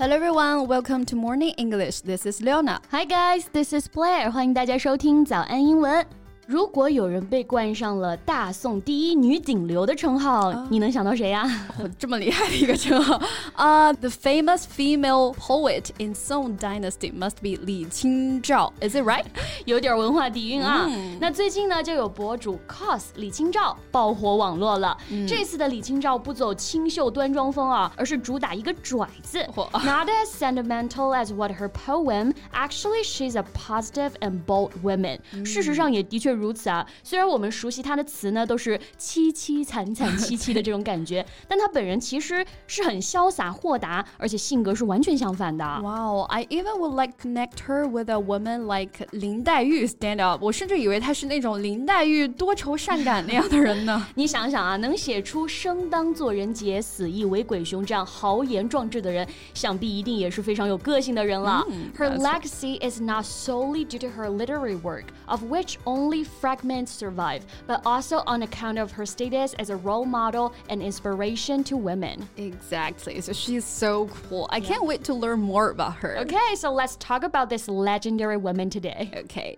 Hello everyone, welcome to Morning English. This is Leona. Hi guys, this is Blair. 欢迎大家收听早安英文。 如果有人被冠上了“大宋第一女顶流”的称号，你能想到谁呀？这么厉害的一个称号啊！The famous female poet in Song Dynasty must be 李清照，Is it right？有点文化底蕴啊。那最近呢，就有博主 cos 李清照爆火网络了。这次的李清照不走清秀端庄风啊，而是主打一个拽字。Not as sentimental as what her poem. Actually, she's a positive and bold woman. 事实上也的确。 如此啊，虽然我们熟悉他的词呢，都是凄凄惨惨戚戚的这种感觉，但他本人其实是很潇洒豁达，而且性格是完全相反的。Wow, I even would like connect her with a woman like 林黛玉 stand up。我甚至以为她是那种林黛玉多愁善感那样的人呢。你想想啊，能写出生当作人杰，死亦为鬼雄这样豪言壮志的人，想必一定也是非常有个性的人了。Her legacy is not solely due to her literary work, of which only fragments survive, but also on account of her status as a role model and inspiration to women. Exactly. So she's so cool. I can't wait to learn more about her. Okay, so let's talk about this legendary woman today. Okay.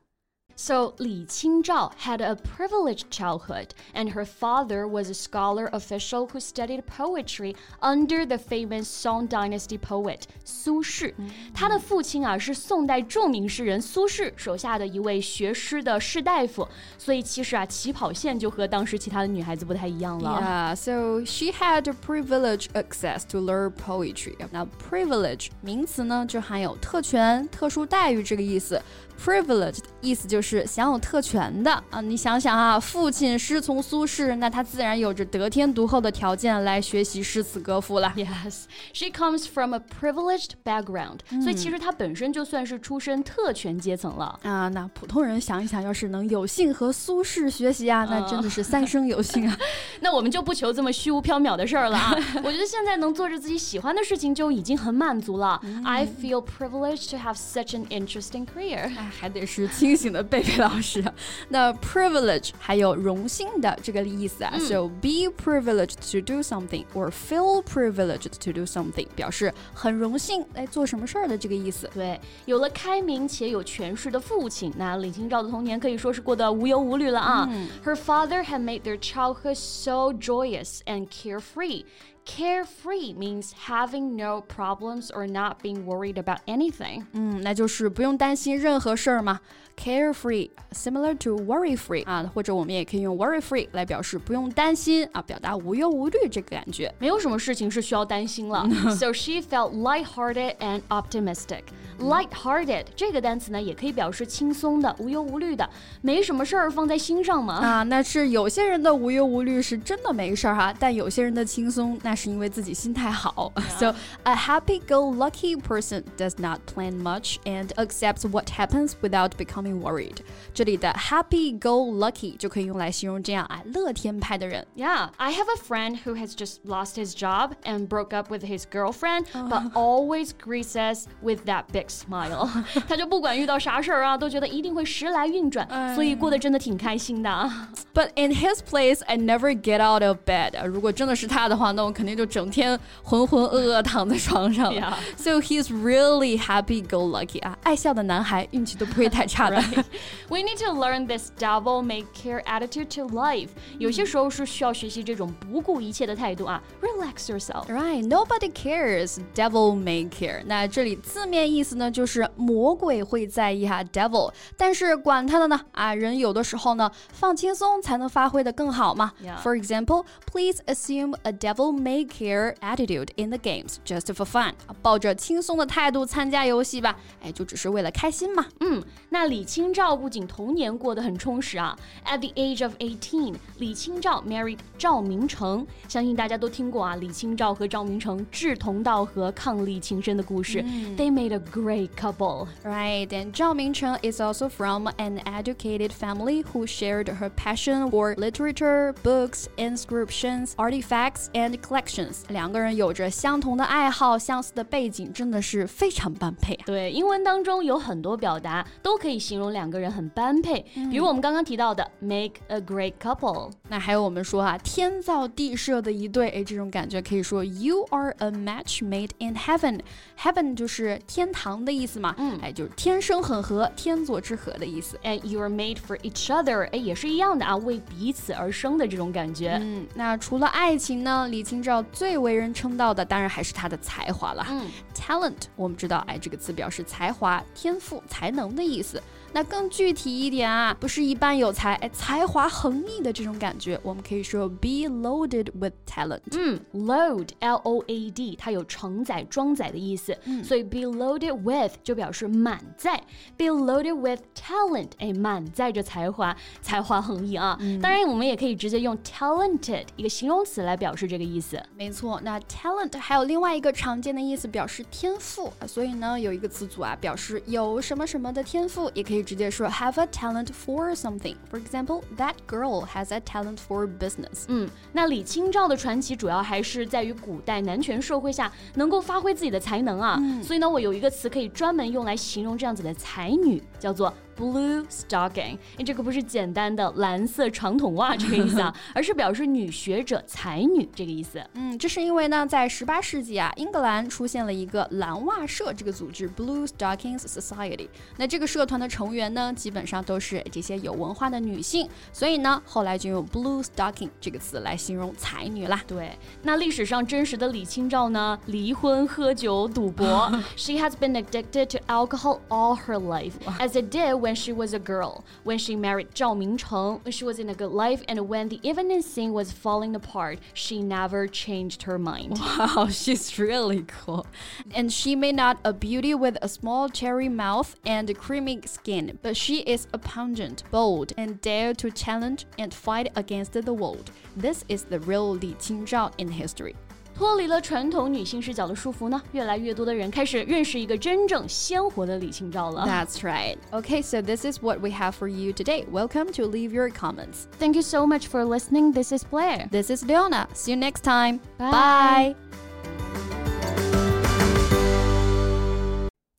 So Li Qingzhao had a privileged childhood, and her father was a scholar official who studied poetry under the famous Song Dynasty poet 苏轼。他的父亲啊是宋代着名诗人苏轼手下的一位学诗的士大夫，所以其实啊起跑线就和当时其他的女孩子不太一样了。Yeah, so she had privileged access to learn poetry. 那 privilege 名词呢就含有特权、特殊待遇这个意思。 Privileged 意思就是享有特权的啊！你想想啊，父亲师从苏轼，那他自然有着得天独厚的条件来学习诗词歌赋了。Yes, she comes from a privileged background，所以其实她本身就算是出身特权阶层了啊。那普通人想一想，要是能有幸和苏轼学习啊，那真的是三生有幸啊。那我们就不求这么虚无缥缈的事儿了啊！我觉得现在能做着自己喜欢的事情就已经很满足了。I feel privileged to have such an interesting career. 还得是清醒的贝贝老师。那 privilege 还有荣幸的这个意思啊、嗯、，so be privileged to do something or feel privileged to do something，表示很荣幸来做什么事儿的这个意思。对，有了开明且有权势的父亲，那李清照的童年可以说是过得无忧无虑了啊。嗯、Her father had made their childhood so joyous and carefree. Carefree means having no problems or not being worried about anything. 嗯，那就是不用担心任何事儿嘛。Carefree similar to worry free 啊，或者我们也可以用 worry free 来表示不用担心啊，表达无忧无虑这个感觉。没有什么事情是需要担心了。so she felt light-hearted and optimistic. Light-hearted 这个单词呢，也可以表示轻松的、无忧无虑的，没什么事儿放在心上嘛。啊，那是有些人的无忧无虑是真的没事儿哈，但有些人的轻松那是因为自己心态好。So a happy-go-lucky person does not plan much and accepts what happens without becoming worried。这里的 happy go lucky 就可以用来形容这样啊乐天派的人。Yeah, I have a friend who has just lost his job and broke up with his girlfriend, but always greets us with that big smile。他就不管遇到啥事儿啊，都觉得一定会时来运转，所以过得真的挺开心的。But in his place, I never get out of bed。如果真的是他的话，那我肯定就整天浑浑噩噩躺在床上了。So he's really happy go lucky 啊，爱笑的男孩运气都不会太差的。right? we need to learn this devil may care attitude to life. 有些时候是需要学习这种不顾一切的态度啊。Relax yourself. Right, nobody cares. Devil may care. 那这里字面意思 呢，就是魔鬼会在意哈，devil。但是管他的呢啊，人有的时候呢，放轻松才能发挥的更好嘛。Yeah. For example, please assume a devil may care attitude in the games just for fun. 抱着轻松的态度参加游戏吧，哎，就只是为了开心嘛。嗯，那李清照不仅童年过得很充实啊，At the age of eighteen，李清照 married 赵明诚。相信大家都听过啊，李清照和赵明诚志同道合、伉俪情深的故事。They made a great couple. Right, and Zhao Mingcheng is also from an educated family who shared her passion for literature, books, inscriptions, artifacts, and collections. 两个人有着相同的爱好，相似的背景，真的是非常般配啊。对，英文当中有很多表达都可以形容两个人很般配，比如我们刚刚提到的 make a great couple。那还有我们说啊，天造地设的一对，哎，这种感觉可以说 you are a match made in heaven。heaven 就是天堂 的意思嘛，嗯哎，就是天生很合，天作之合的意思。And you are made for each other，哎，也是一样的啊，为彼此而生的这种感觉。嗯，那除了爱情呢，李清照最为人称道的，当然还是她的才华了。嗯 talent，我们知道，哎，这个词表示才华、天赋、才能的意思。那更具体一点啊，不是一般有才，哎，才华横溢的这种感觉，我们可以说 be loaded with talent。嗯，load L O A D，它有承载、装载的意思，所以 be loaded with 就表示满载，be loaded with talent，哎，满载着才华，才华横溢啊。当然，我们也可以直接用 talented 一个形容词来表示这个意思。没错，那 talent 还有另外一个常见的意思，表示天赋。所以呢，有一个词组啊，表示有什么什么的天赋，也可以直接说 have a talent for something。For example, that girl has a talent for business。嗯，那李清照的传奇主要还是在于古代男权社会下能够发挥自己的才能啊。所以呢，我有一个词可以专门用来形容这样子的才女，叫做 blue stocking。哎，这个不是简单的蓝色长筒袜这个意思啊，而是表示女学者、才女这个意思。嗯，这是因为呢，在十八世纪啊，英格兰出现了一个蓝袜社这个组织 （Blue Stockings Society）。那这个社团的成员呢，基本上都是这些有文化的女性，所以呢，后来就用 blue stocking 这个词来形容才女啦。对，那历史上真实的李清照呢，离婚、喝酒、赌博。she has been addicted to alcohol all her life, as it did when she was a girl, when she married Zhao Mingcheng, when she was in a good life, and when the evening scene was falling apart. She never changed her mind. Wow, she's really cool. And she may not a beauty with a small cherry mouth and creamy skin, but she is a pungent, bold, and dare to challenge and fight against the world. This is the real Li Qingzhao in history. 脱离了传统女性视角的束缚呢，越来越多的人开始认识一个真正鲜活的李清照了。That's right. Okay, so this is what we have for you today. Welcome to leave your comments. Thank you so much for listening. This is Blair. This is Leona. See you next time. Bye. Bye.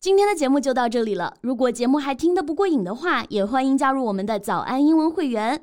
今天的节目就到这里了。如果节目还听得不过瘾的话，也欢迎加入我们的早安英文会员。